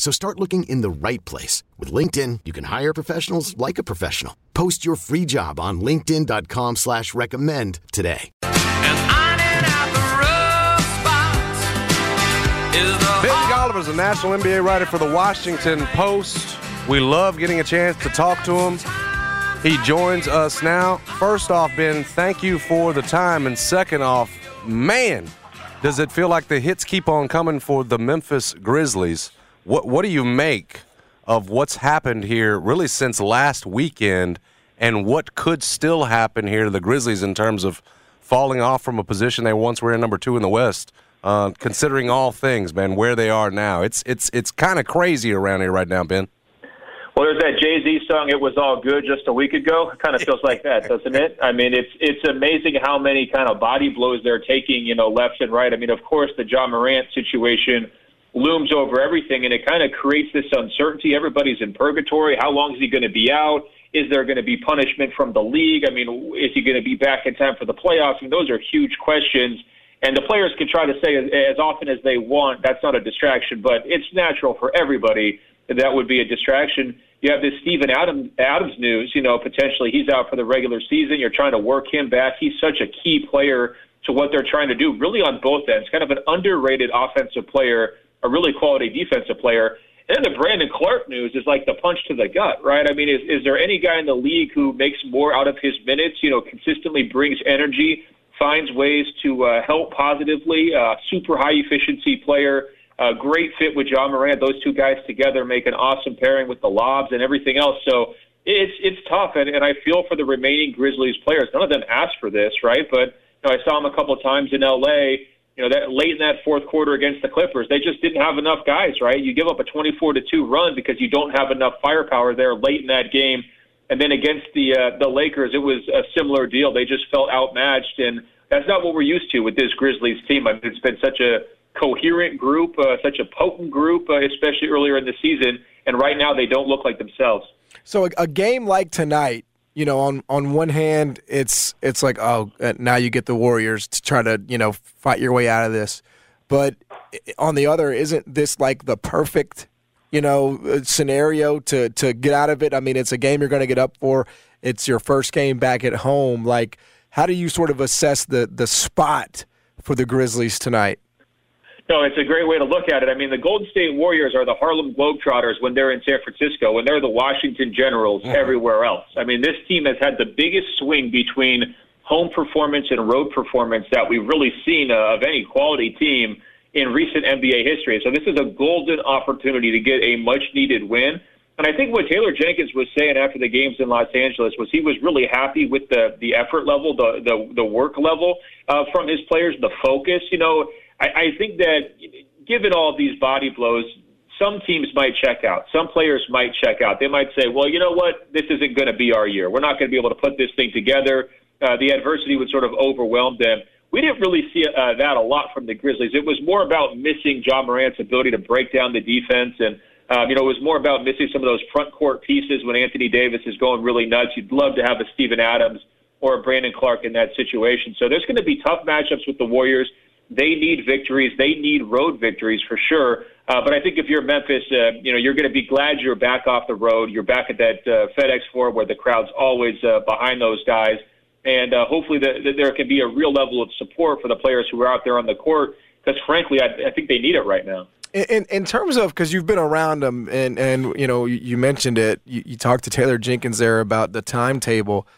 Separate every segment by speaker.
Speaker 1: So start looking in the right place. With LinkedIn, you can hire professionals like a professional. Post your free job on linkedin.com slash recommend today.
Speaker 2: Ben Golliver is a national NBA writer for the Washington Post. We love getting a chance to talk to him. He joins us now. First off, Ben, thank you for the time. And second off, man, does it feel like the hits keep on coming for the Memphis Grizzlies? What what do you make of what's happened here really since last weekend and what could still happen here to the Grizzlies in terms of falling off from a position they once were in number 2 in the West? Uh, considering all things, man, where they are now. It's it's it's kind of crazy around here right now, Ben.
Speaker 3: Well, there's that Jay Z song. It was all good just a week ago. Kind of feels like that, doesn't it? I mean, it's it's amazing how many kind of body blows they're taking, you know, left and right. I mean, of course, the Ja Morant situation looms over everything, and it kind of creates this uncertainty. Everybody's in purgatory. How long is he going to be out? Is there going to be punishment from the league? I mean, is he going to be back in time for the playoffs? I mean, those are huge questions. And the players can try to say as, often as they want, that's not a distraction, but it's natural for everybody that that would be a distraction. You have this Steven Adams, Adams news, you know, potentially he's out for the regular season. You're trying to work him back. He's such a key player to what they're trying to do, really on both ends. Kind of an underrated offensive player a really quality defensive player. And then the Brandon Clarke news is like the punch to the gut, right? I mean, is, is there any guy in the league who makes more out of his minutes, you know, consistently brings energy, finds ways to uh, help positively, uh, super high efficiency player, uh, great fit with Ja Morant. Those two guys together make an awesome pairing with the lobs and everything else. So it's it's tough, and, and I feel for the remaining Grizzlies players. None of them asked for this, right? But you know, I saw them a couple of times in L.A you know, that late in that fourth quarter against the Clippers, they just didn't have enough guys, right? You give up a 24 to 2 run because you don't have enough firepower there late in that game. And then against the uh, the Lakers, it was a similar deal. They just felt outmatched, and that's not what we're used to with this Grizzlies team. I mean, it's been such a coherent group, uh, such a potent group, uh, especially earlier in the season, and right now they don't look like themselves.
Speaker 4: So a, a game like tonight, you know, on on one hand, it's it's like oh, uh, now you get the Warriors to try to you know fight your way out of this, but on the other, isn't this like the perfect you know uh, scenario to to get out of it? I mean, it's a game you're going to get up for. It's your first game back at home. Like, how do you sort of assess the the spot for the Grizzlies tonight?
Speaker 3: No, it's a great way to look at it. I mean, the Golden State Warriors are the Harlem Globetrotters when they're in San Francisco, and they're the Washington Generals mm-hmm. everywhere else. I mean, this team has had the biggest swing between home performance and road performance that we've really seen of any quality team in recent NBA history. So this is a golden opportunity to get a much needed win. And I think what Taylor Jenkins was saying after the games in Los Angeles was he was really happy with the the effort level, the the, the work level uh, from his players, the focus. You know, I, I think that given all these body blows, some teams might check out. Some players might check out. They might say, well, you know what? This isn't going to be our year. We're not going to be able to put this thing together. Uh, the adversity would sort of overwhelm them. We didn't really see uh, that a lot from the Grizzlies. It was more about missing Ja Morant's ability to break down the defense. And, um, you know, it was more about missing some of those front court pieces when Anthony Davis is going really nuts. You'd love to have a Steven Adams or a Brandon Clarke in that situation. So there's going to be tough matchups with the Warriors. They need victories. They need road victories for sure. Uh, but I think if you're Memphis, uh, you know you're going to be glad you're back off the road. You're back at that uh, FedEx Forum where the crowd's always uh, behind those guys, and uh, hopefully the, the, there can be a real level of support for the players who are out there on the court. Because frankly, I, I think they need it right now.
Speaker 4: In, in terms of because you've been around them and and you know you, you mentioned it, you, you talked to Taylor Jenkins there about the timetable.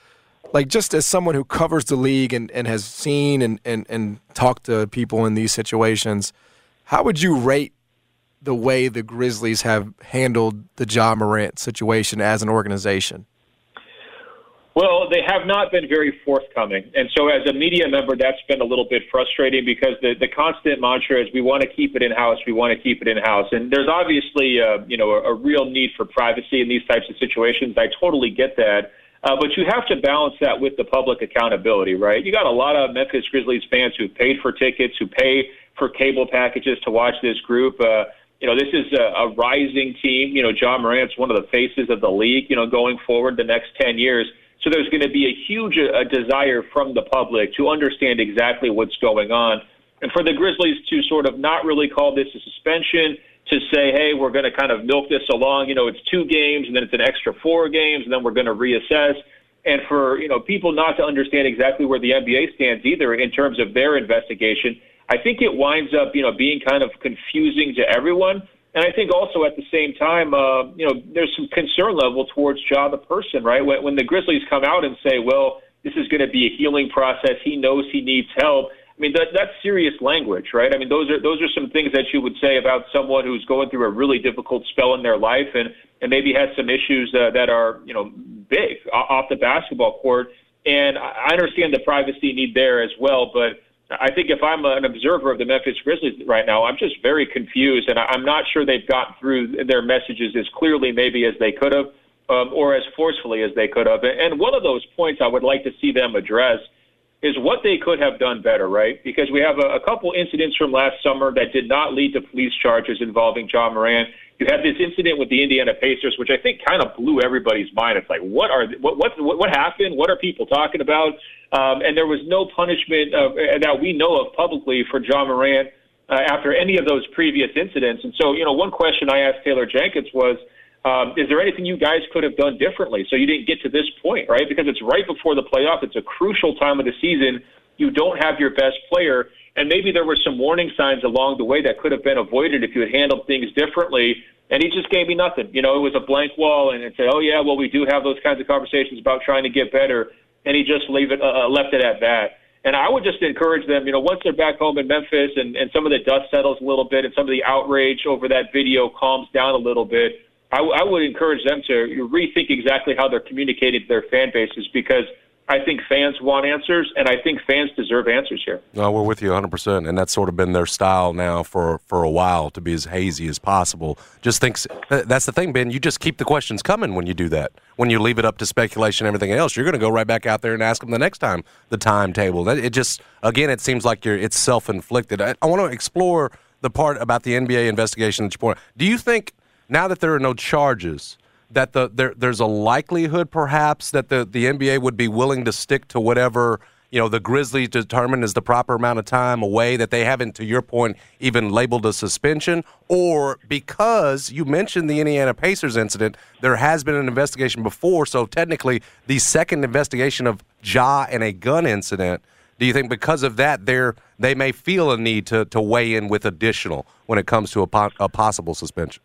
Speaker 4: Like just as someone who covers the league and, and has seen and, and, and talked to people in these situations, how would you rate the way the Grizzlies have handled the Ja Morant situation as an organization?
Speaker 3: Well, they have not been very forthcoming. And so, as a media member, that's been a little bit frustrating because the, the constant mantra is we want to keep it in house, we want to keep it in house. And there's obviously, uh, you know, a, a real need for privacy in these types of situations. I totally get that. Uh, but you have to balance that with the public accountability, right? You got a lot of Memphis Grizzlies fans who paid for tickets, who pay for cable packages to watch this group. Uh, you know, this is a, a rising team. You know, Ja Morant's one of the faces of the league, you know, going forward the next 10 years. So there's going to be a huge uh, desire from the public to understand exactly what's going on. And for the Grizzlies to sort of not really call this a suspension, to say, hey, we're going to kind of milk this along. You know, it's two games and then it's an extra four games and then we're going to reassess. And for, you know, people not to understand exactly where the NBA stands either in terms of their investigation, I think it winds up, you know, being kind of confusing to everyone. And I think also at the same time, uh, you know, there's some concern level towards Ja the person, right? When, when the Grizzlies come out and say, well, this is going to be a healing process, he knows he needs help. I mean, that, that's serious language, right? I mean, those are those are some things that you would say about someone who's going through a really difficult spell in their life and and maybe has some issues uh, that are you know big off the basketball court. And I understand the privacy need there as well, but I think if I'm an observer of the Memphis Grizzlies right now, I'm just very confused, and I'm not sure they've got through their messages as clearly maybe as they could have, um, or as forcefully as they could have. And one of those points I would like to see them address is what they could have done better, right? Because we have a, a couple incidents from last summer that did not lead to police charges involving Ja Morant. You had this incident with the Indiana Pacers, which I think kind of blew everybody's mind. It's like, what are what what what happened? What are people talking about? Um, and there was no punishment uh, that we know of publicly for Ja Morant uh, after any of those previous incidents. And so, you know, one question I asked Taylor Jenkins was, um, is there anything you guys could have done differently so you didn't get to this point, right? Because it's right before the playoff. It's a crucial time of the season. You don't have your best player. And maybe there were some warning signs along the way that could have been avoided if you had handled things differently. And he just gave me nothing. You know, it was a blank wall, and it said, "Oh yeah, well we do have those kinds of conversations about trying to get better." and he just leave it uh, uh, left it at that. And I would just encourage them, you know, once they're back home in Memphis and, and some of the dust settles a little bit and some of the outrage over that video calms down a little bit, I, I would encourage them to rethink exactly how they're communicating to their fan bases because – I think fans want answers, and I think fans deserve answers here.
Speaker 2: No, we're with you 100%. And that's sort of been their style now for, for a while to be as hazy as possible. Just thinks uh, that's the thing, Ben. You just keep the questions coming when you do that. When you leave it up to speculation and everything else, you're going to go right back out there and ask them the next time the timetable. It just, again, it seems like you're it's self inflicted. I, I want to explore the part about the NBA investigation that you point. Do you think now that there are no charges, that the there, there's a likelihood perhaps that the, the NBA would be willing to stick to whatever you know the Grizzlies determine is the proper amount of time away that they haven't to your point even labeled a suspension. Or because you mentioned the Indiana Pacers incident there has been an investigation before. So technically the second investigation of Ja and a gun incident do you think because of that they they may feel a need to to weigh in with additional when it comes to a, po- a possible suspension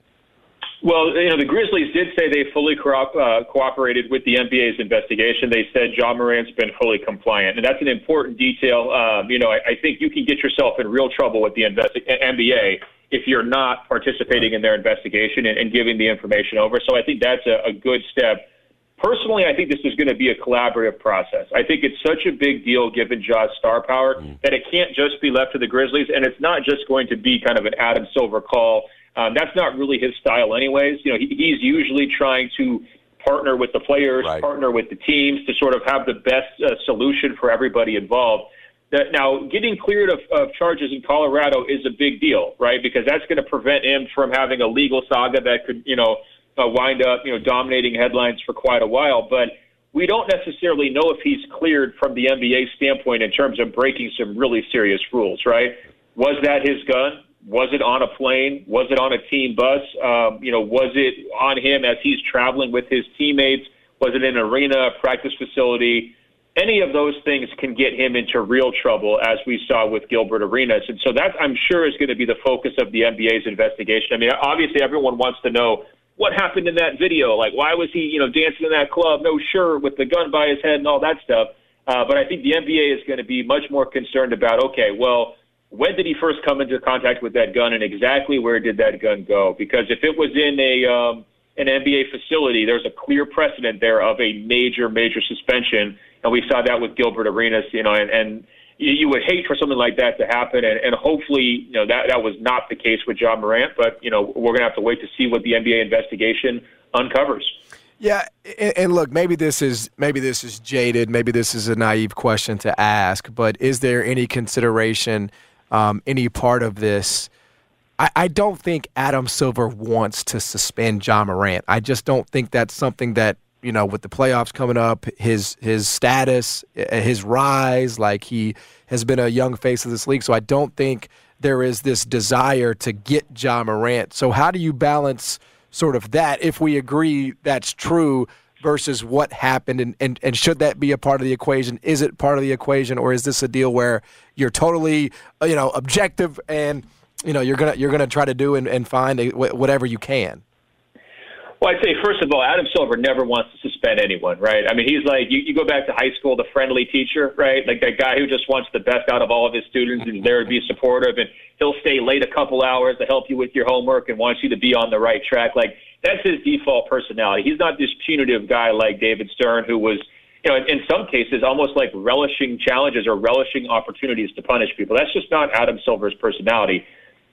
Speaker 3: well, you know, the Grizzlies did say they fully co- uh, cooperated with the NBA's investigation. They said Ja Morant's been fully compliant, and that's an important detail. Um, you know, I, I think you can get yourself in real trouble with the investi- NBA if you're not participating in their investigation and, and giving the information over. So I think that's a, a good step. Personally, I think this is going to be a collaborative process. I think it's such a big deal given Ja's star power mm. that it can't just be left to the Grizzlies, and it's not just going to be kind of an Adam Silver call um, that's not really his style, anyways. You know, he, he's usually trying to partner with the players, right. partner with the teams to sort of have the best uh, solution for everybody involved. That now getting cleared of, of charges in Colorado is a big deal, right? Because that's going to prevent him from having a legal saga that could, you know, uh, wind up, you know, dominating headlines for quite a while. But we don't necessarily know if he's cleared from the NBA standpoint in terms of breaking some really serious rules, right? Was that his gun? Was it on a plane? Was it on a team bus? Um, you know, was it on him as he's traveling with his teammates? Was it in an arena, practice facility? any of those things can get him into real trouble, as we saw with Gilbert Arenas. And so that, I'm sure, is going to be the focus of the NBA's investigation. I mean, obviously, everyone wants to know what happened in that video. Like, why was he, you know, dancing in that club, no shirt, with the gun by his head, and all that stuff. Uh, but I think the NBA is going to be much more concerned about, okay, well, when did he first come into contact with that gun, and exactly where did that gun go? Because if it was in a um, an NBA facility, there's a clear precedent there of a major, major suspension, and we saw that with Gilbert Arenas, you know, and, and you would hate for something like that to happen, and, and hopefully, you know, that that was not the case with Ja Morant. But you know, we're going to have to wait to see what the NBA investigation uncovers.
Speaker 4: Yeah, and look, maybe this is maybe this is jaded, maybe this is a naive question to ask, but is there any consideration, um, any part of this? I, I don't think Adam Silver wants to suspend Ja Morant. I just don't think that's something that you know, with the playoffs coming up, his his status, eh, his rise, like he has been a young face of this league. So I don't think there is this desire to get Ja Morant. So how do you balance sort of that if we agree that's true versus what happened and, and, and should that be a part of the equation? Is it part of the equation or is this a deal where you're totally uh, you know objective and you know you're gonna you're gonna try to do and, and find a, whatever you can?
Speaker 3: Well, I'd say first of all, Adam Silver never wants to suspend anyone, right? I mean, he's like you, you go back to high school, the friendly teacher, right? Like that guy who just wants the best out of all of his students and there to be supportive, and he'll stay late a couple hours to help you with your homework and wants you to be on the right track. Like that's his default personality. He's not this punitive guy like David Stern, who was, you know, in, in some cases almost like relishing challenges or relishing opportunities to punish people. That's just not Adam Silver's personality.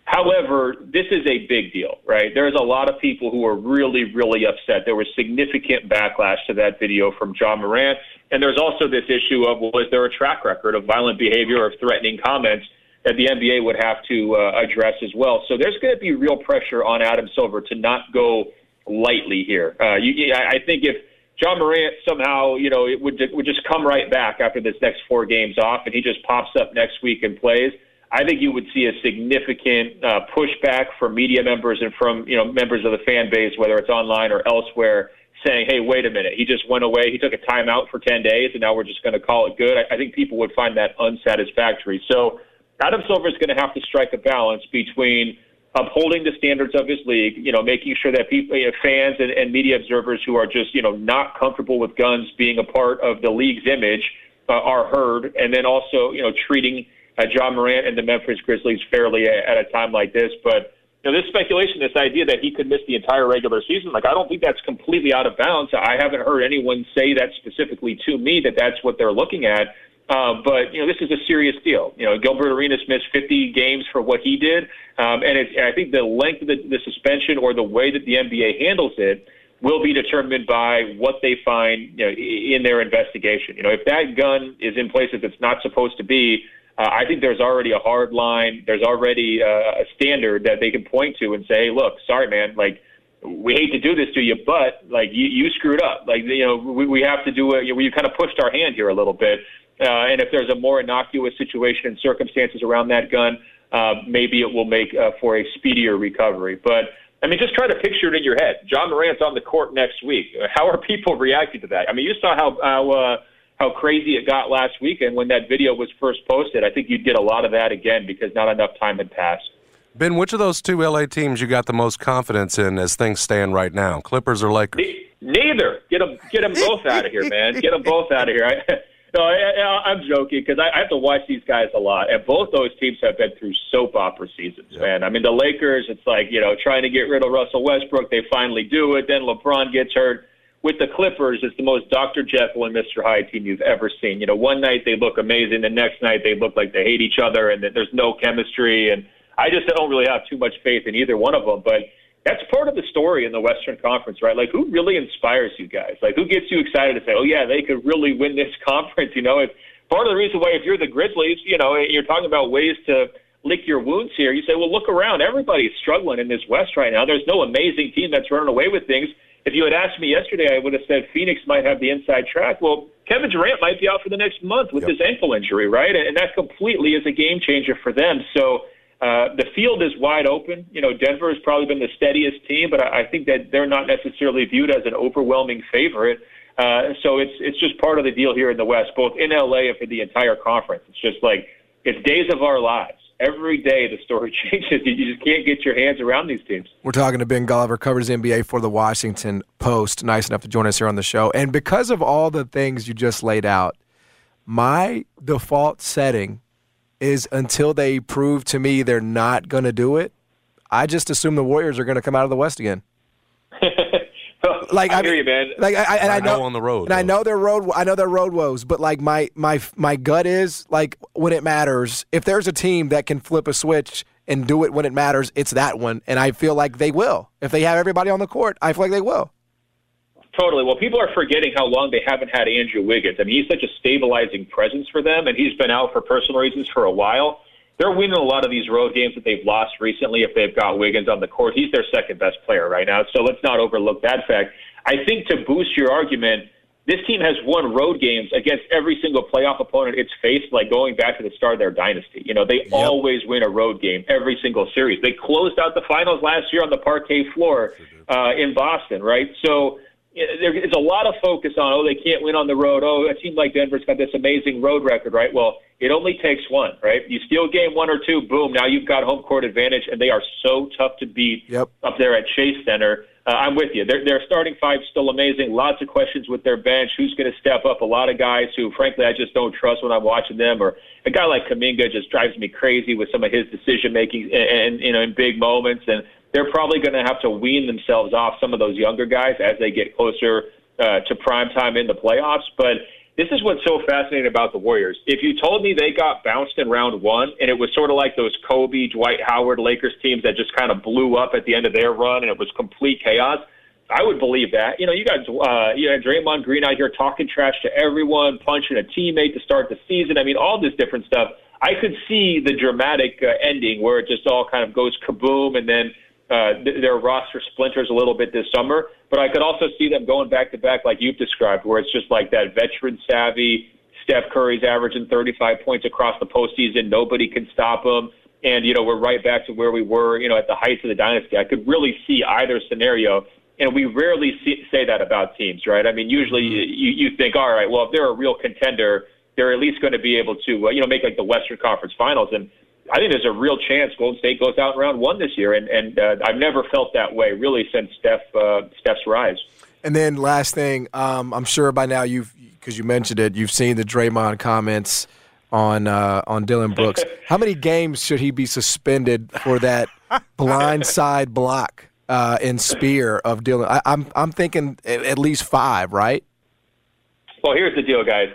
Speaker 3: However, this is a big deal, right? There's a lot of people who are really, really upset. There was significant backlash to that video from Ja Morant. And there's also this issue of was there a track record of violent behavior or threatening comments that the NBA would have to uh, address as well. So there's going to be real pressure on Adam Silver to not go lightly here. Uh, you, I think if Ja Morant somehow, you know, it would would just come right back after this next four games off, and he just pops up next week and plays. I think you would see a significant uh, pushback from media members and from you know members of the fan base, whether it's online or elsewhere, saying, "Hey, wait a minute, he just went away. He took a timeout for 10 days, and now we're just going to call it good." I, I think people would find that unsatisfactory. So Adam Silver is going to have to strike a balance between upholding the standards of his league, you know, making sure that people, you know, fans and, and media observers who are just you know not comfortable with guns being a part of the league's image uh, are heard, and then also you know treating uh, Ja Morant and the Memphis Grizzlies fairly at a time like this. But you know, this speculation, this idea that he could miss the entire regular season, like I don't think that's completely out of bounds. I haven't heard anyone say that specifically to me that that's what they're looking at. Uh, but you know, this is a serious deal. You know, Gilbert Arenas missed 50 games for what he did, um, and it, I think the length of the, the suspension or the way that the NBA handles it will be determined by what they find you know, in their investigation. You know, if that gun is in places it's not supposed to be, uh, I think there's already a hard line. There's already uh, a standard that they can point to and say, hey, look, sorry, man, like, we hate to do this to you, but like you, you screwed up. Like you know, we, we have to do it. You, know, we kind of pushed our hand here a little bit. Uh, and if there's a more innocuous situation and circumstances around that gun, uh, maybe it will make uh, for a speedier recovery. But I mean, just try to picture it in your head. Ja Morant's on the court next week. How are people reacting to that? I mean, you saw how how uh, how crazy it got last weekend when that video was first posted. I think you'd get a lot of that again because not enough time had passed.
Speaker 2: Ben, which of those two LA teams you got the most confidence in as things stand right now? Clippers or Lakers?
Speaker 3: neither. Get them, get them both out of here, man. Get them both out of here. I, no, I, am joking because I, I have to watch these guys a lot, and both those teams have been through soap opera seasons, yep. man. I mean, the Lakers, it's like you know trying to get rid of Russell Westbrook, they finally do it. Then LeBron gets hurt with the Clippers, it's the most Dr. Jekyll and Mr. Hyde team you've ever seen. You know, one night they look amazing, the next night they look like they hate each other, and that there's no chemistry. And I just don't really have too much faith in either one of them. But that's part of the story in the Western Conference, right? Like, who really inspires you guys? Like, who gets you excited to say, "Oh yeah, they could really win this conference"? You know, if part of the reason why if you're the Grizzlies, you know, you're talking about ways to lick your wounds here. You say, well, look around. Everybody's struggling in this West right now. There's no amazing team that's running away with things. If you had asked me yesterday, I would have said Phoenix might have the inside track. Well, Kevin Durant might be out for the next month with yep. his ankle injury, right? And that completely is a game changer for them. So Uh, the field is wide open. You know, Denver has probably been the steadiest team, but I, I think that they're not necessarily viewed as an overwhelming favorite. Uh, so it's it's just part of the deal here in the West, both in LA and for the entire conference. It's just like it's days of our lives. Every day the story changes. You just can't get your hands around these teams.
Speaker 4: We're talking to Ben Golliver, covers NBA for the Washington Post. Nice enough to join us here on the show. And because of all the things you just laid out, my default setting is until they prove to me they're not going to do it, I just assume the Warriors are going to come out of the West again.
Speaker 3: like I, I hear mean, you, man.
Speaker 4: Like I, and I, I know
Speaker 2: on the road,
Speaker 4: and though. I know their road. I know their road woes, but like my my my gut is like when it matters. If there's a team that can flip a switch and do it when it matters, it's that one. And I feel like they will. If they have everybody on the court, I feel like they will.
Speaker 3: Totally. Well, people are forgetting how long they haven't had Andrew Wiggins. I mean, he's such a stabilizing presence for them, and he's been out for personal reasons for a while. They're winning a lot of these road games that they've lost recently if they've got Wiggins on the court. He's their second best player right now, so let's not overlook that fact. I think to boost your argument, this team has won road games against every single playoff opponent it's faced, like going back to the start of their dynasty. You know, they yep. always win a road game every single series. They closed out the finals last year on the parquet floor uh, in Boston, right? So there's a lot of focus on, oh, they can't win on the road. Oh, a team like Denver's got this amazing road record, right? Well, it only takes one, right? You steal game one or two, boom, now you've got home court advantage, and they are so tough to beat
Speaker 4: yep.
Speaker 3: up there at Chase Center. Uh, I'm with you. Their, their starting five still amazing. Lots of questions with their bench. Who's going to step up? A lot of guys who, frankly, I just don't trust when I'm watching them. Or a guy like Kuminga just drives me crazy with some of his decision making and, and you know in big moments. And they're probably going to have to wean themselves off some of those younger guys as they get closer uh, to prime time in the playoffs. But this is what's so fascinating about the Warriors. If you told me they got bounced in round one and it was sort of like those Kobe, Dwight Howard Lakers teams that just kind of blew up at the end of their run and it was complete chaos, I would believe that. You know, you got uh, you had Draymond Green out here talking trash to everyone, punching a teammate to start the season. I mean, all this different stuff. I could see the dramatic uh, ending where it just all kind of goes kaboom and then uh, th- their roster splinters a little bit this summer. But I could also see them going back to back, like you've described, where it's just like that veteran savvy. Steph Curry's averaging 35 points across the postseason. Nobody can stop him. And, you know, we're right back to where we were, you know, at the heights of the dynasty. I could really see either scenario. And we rarely see, say that about teams, right? I mean, usually you, you think, all right, well, if they're a real contender, they're at least going to be able to, uh, you know, make like the Western Conference Finals. And I think there's a real chance Golden State goes out in round one this year, and and uh, I've never felt that way really since Steph uh, Steph's rise.
Speaker 4: And then last thing, um, I'm sure by now you've because you mentioned it, you've seen the Draymond comments on uh, on Dillon Brooks. How many games should he be suspended for that blind side block uh, and spear of Dillon? I, I'm I'm thinking at least five, right?
Speaker 3: Well, here's the deal, guys.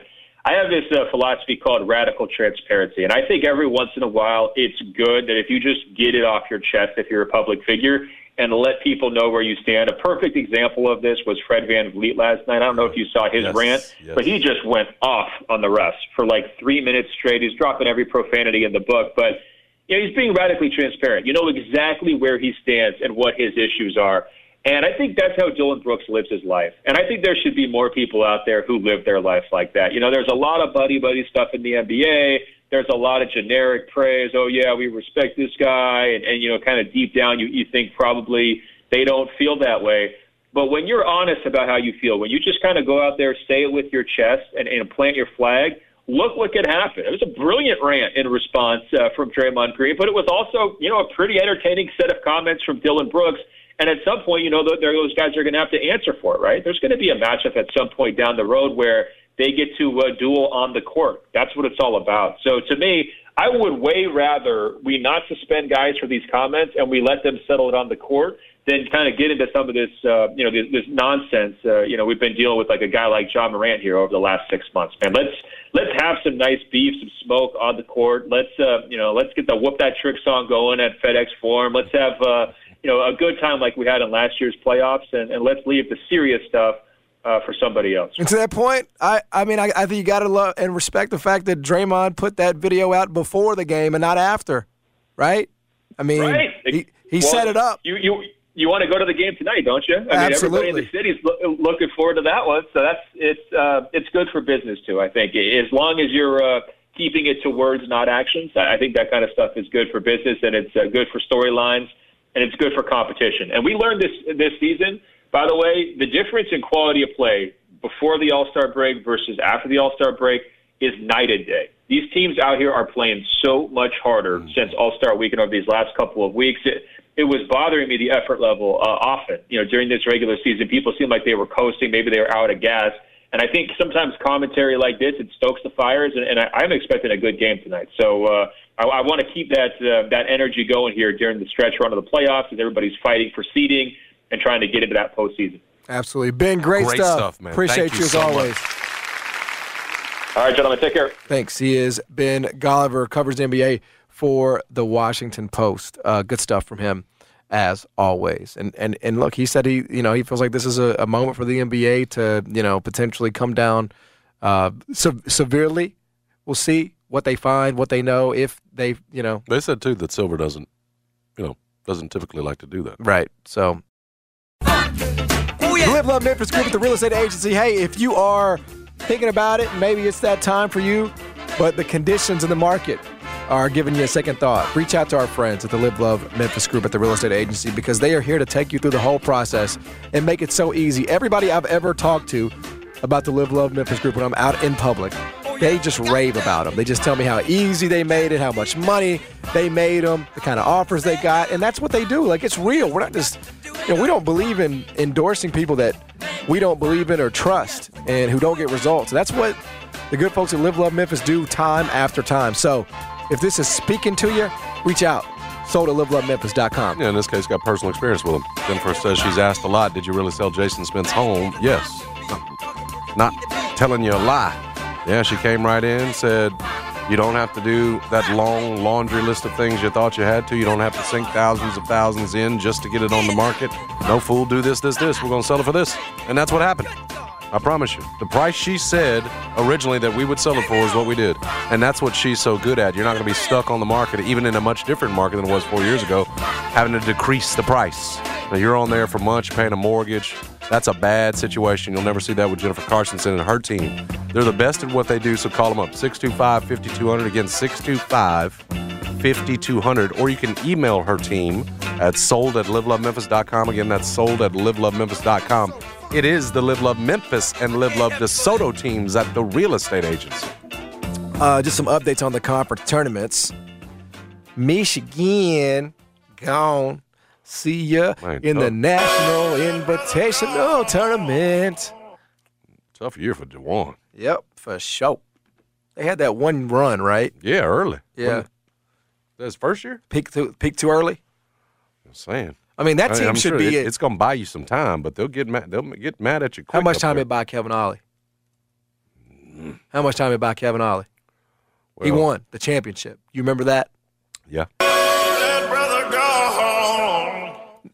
Speaker 3: I have this uh, philosophy called radical transparency, and I think every once in a while it's good that if you just get it off your chest if you're a public figure and let people know where you stand. A perfect example of this was Fred VanVleet last night. I don't know if you saw his yes, rant, yes. but he just went off on the refs for like three minutes straight. He's dropping every profanity in the book, but you know, he's being radically transparent. You know exactly where he stands and what his issues are. And I think that's how Dillon Brooks lives his life. And I think there should be more people out there who live their life like that. You know, there's a lot of buddy buddy stuff in the NBA. There's a lot of generic praise. Oh yeah, we respect this guy, and, and you know, kind of deep down, you you think probably they don't feel that way. But when you're honest about how you feel, when you just kind of go out there, say it with your chest, and, and plant your flag, look what could happen. It was a brilliant rant in response uh, from Draymond Green, but it was also, you know, a pretty entertaining set of comments from Dillon Brooks and at some point, you know, those guys are going to have to answer for it, right? There's going to be a matchup at some point down the road where they get to uh, duel on the court. That's what it's all about. So to me, I would way rather we not suspend guys for these comments and we let them settle it on the court than kind of get into some of this, uh, you know, this, this nonsense. Uh, you know, we've been dealing with like a guy like Ja Morant here over the last six months. Man, let's let's have some nice beef, some smoke on the court. Let's, uh, you know, let's get the whoop that trick song going at FedEx Forum. Let's have, uh, you know, a good time like we had in last year's playoffs, and, and let's leave the serious stuff uh, for somebody else.
Speaker 4: And to that point, I, I mean, I, I think you got to love and respect the fact that Draymond put that video out before the game and not after, right? I mean,
Speaker 3: right.
Speaker 4: he, he well, set it up.
Speaker 3: You, you, you want to go to the game tonight, don't you? I
Speaker 4: Absolutely.
Speaker 3: mean, everybody in the city's lo- looking forward to that one, so that's it's uh, it's good for business too. I think as long as you're uh, keeping it to words, not actions. I think that kind of stuff is good for business and it's uh, good for storylines and it's good for competition. And we learned this this season. By the way, the difference in quality of play before the All Star break versus after the All Star break is night and day. These teams out here are playing so much harder mm. since All Star Weekend over these last couple of weeks. It, it was bothering me the effort level uh, often. You know, during this regular season, people seemed like they were coasting. Maybe they were out of gas. And I think sometimes commentary like this it stokes the fires, and, and I, I'm expecting a good game tonight. So uh, I, I want to keep that uh, that energy going here during the stretch run of the playoffs, as everybody's fighting for seeding and trying to get into that postseason.
Speaker 4: Absolutely, Ben. Great,
Speaker 2: great
Speaker 4: stuff.
Speaker 2: stuff, man.
Speaker 4: Appreciate
Speaker 2: Thank
Speaker 4: you, as
Speaker 2: so
Speaker 4: always.
Speaker 2: Much.
Speaker 3: All right, gentlemen, take care.
Speaker 4: Thanks. He is Ben Golliver, covers the NBA for the Washington Post. Uh, good stuff from him as always. And and and look, he said he you know he feels like this is a, a moment for the NBA to you know potentially come down uh, se- severely. We'll see what they find, what they know, if they you know.
Speaker 2: They said too that Silver doesn't, you know, doesn't typically like to do that.
Speaker 4: Right. So. Oh, yeah. Live Love Memphis Group at the real estate agency. Hey, if you are thinking about it, maybe it's that time for you, but the conditions in the market are giving you a second thought, reach out to our friends at the Live Love Memphis Group at the Real Estate Agency because they are here to take you through the whole process and make it so easy. Everybody I've ever talked to about the Live Love Memphis Group when I'm out in public, they just rave about them. They just tell me how easy they made it, how much money they made them, the kind of offers they got, and that's what they do. Like it's real. We're not just, you know, we don't believe in endorsing people that we don't believe in or trust and who don't get results. That's what the good folks at Live Love Memphis do time after time. So if this is speaking to you, reach out. Sold at livelovememphis.com.
Speaker 2: Yeah, in this case, got personal experience with him. Jennifer says she's asked a lot. Did you really sell Jason Smith's home? Yes. Not telling you a lie. Yeah, she came right in, said, you don't have to do that long laundry list of things you thought you had to. You don't have to sink thousands of thousands in just to get it on the market. No fool, do this, this, this. We're going to sell it for this. And that's what happened. I promise you. The price she said originally that we would sell it for is what we did. And that's what she's so good at. You're not going to be stuck on the market, even in a much different market than it was four years ago, having to decrease the price. You're on there for months, paying a mortgage. That's a bad situation. You'll never see that with Jennifer Carsonson and her team. They're the best at what they do, so call them up 625 5200. Again, 625 5200. Or you can email her team at sold at livelovememphis.com. Again, that's sold at livelovememphis.com. It is the Live Love Memphis and Live Love DeSoto teams at the real estate agency.
Speaker 4: Uh, just some updates on the conference tournaments. Michigan gone. See ya
Speaker 2: Man,
Speaker 4: in the. National Invitational Tournament.
Speaker 2: Tough year for Juwan.
Speaker 4: Yep, for sure. They had that one run, right?
Speaker 2: Yeah, early.
Speaker 4: Yeah.
Speaker 2: That's first year?
Speaker 4: Peak too peak too early.
Speaker 2: I'm saying.
Speaker 4: I mean, that
Speaker 2: I
Speaker 4: team
Speaker 2: I'm
Speaker 4: should
Speaker 2: sure
Speaker 4: be.
Speaker 2: it- it's going to buy you some time, but they'll get mad. They'll get mad at you.
Speaker 4: How much time
Speaker 2: there.
Speaker 4: did buy Kevin Ollie? How much time did buy Kevin Ollie? he won the championship. You remember that?
Speaker 2: Yeah.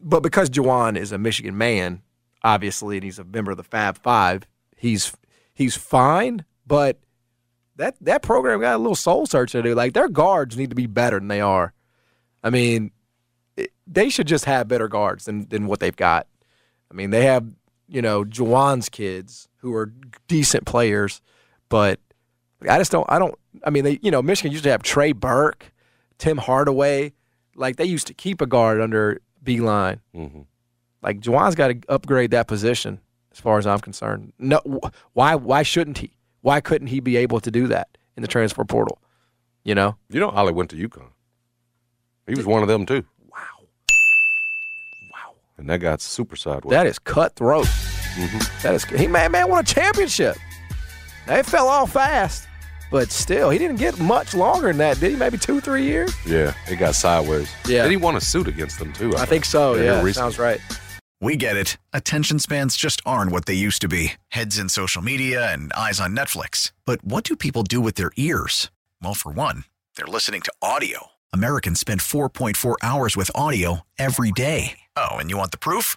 Speaker 4: But because Juwan is a Michigan man, obviously, and he's a member of the Fab Five, he's he's fine. But that that program got a little soul searching to do. Like their guards need to be better than they are. I mean, it, they should just have better guards than than what they've got. I mean, they have you know Juwan's kids who are decent players, but I just don't. I don't. I mean, they you know Michigan used to have Trey Burke, Tim Hardaway. Like they used to keep a guard under Beilein.
Speaker 2: hmm
Speaker 4: Like Juwan's got to upgrade that position, as far as I'm concerned. No, why? Why shouldn't he? Why couldn't he be able to do that in the transfer portal? You know,
Speaker 2: You know, Ollie went to UConn. He was one of them too.
Speaker 4: wow, wow,
Speaker 2: And that got super sideways.
Speaker 4: that is cutthroat.
Speaker 2: Mm-hmm.
Speaker 4: That is he man, man won a championship. They fell off fast, but still, he didn't get much longer than that, did he? Maybe two, three years.
Speaker 2: yeah, it got sideways.
Speaker 4: Yeah.
Speaker 2: Did he won a suit against them too?
Speaker 4: I think so.
Speaker 2: Yeah,
Speaker 4: Yeah, sounds right.
Speaker 5: We get it. Attention spans just aren't what they used to be heads in social media and eyes on Netflix. But what do people do with their ears? Well, for one, they're listening to audio. Americans spend 4.4 hours with audio every day. Oh, and you want the proof?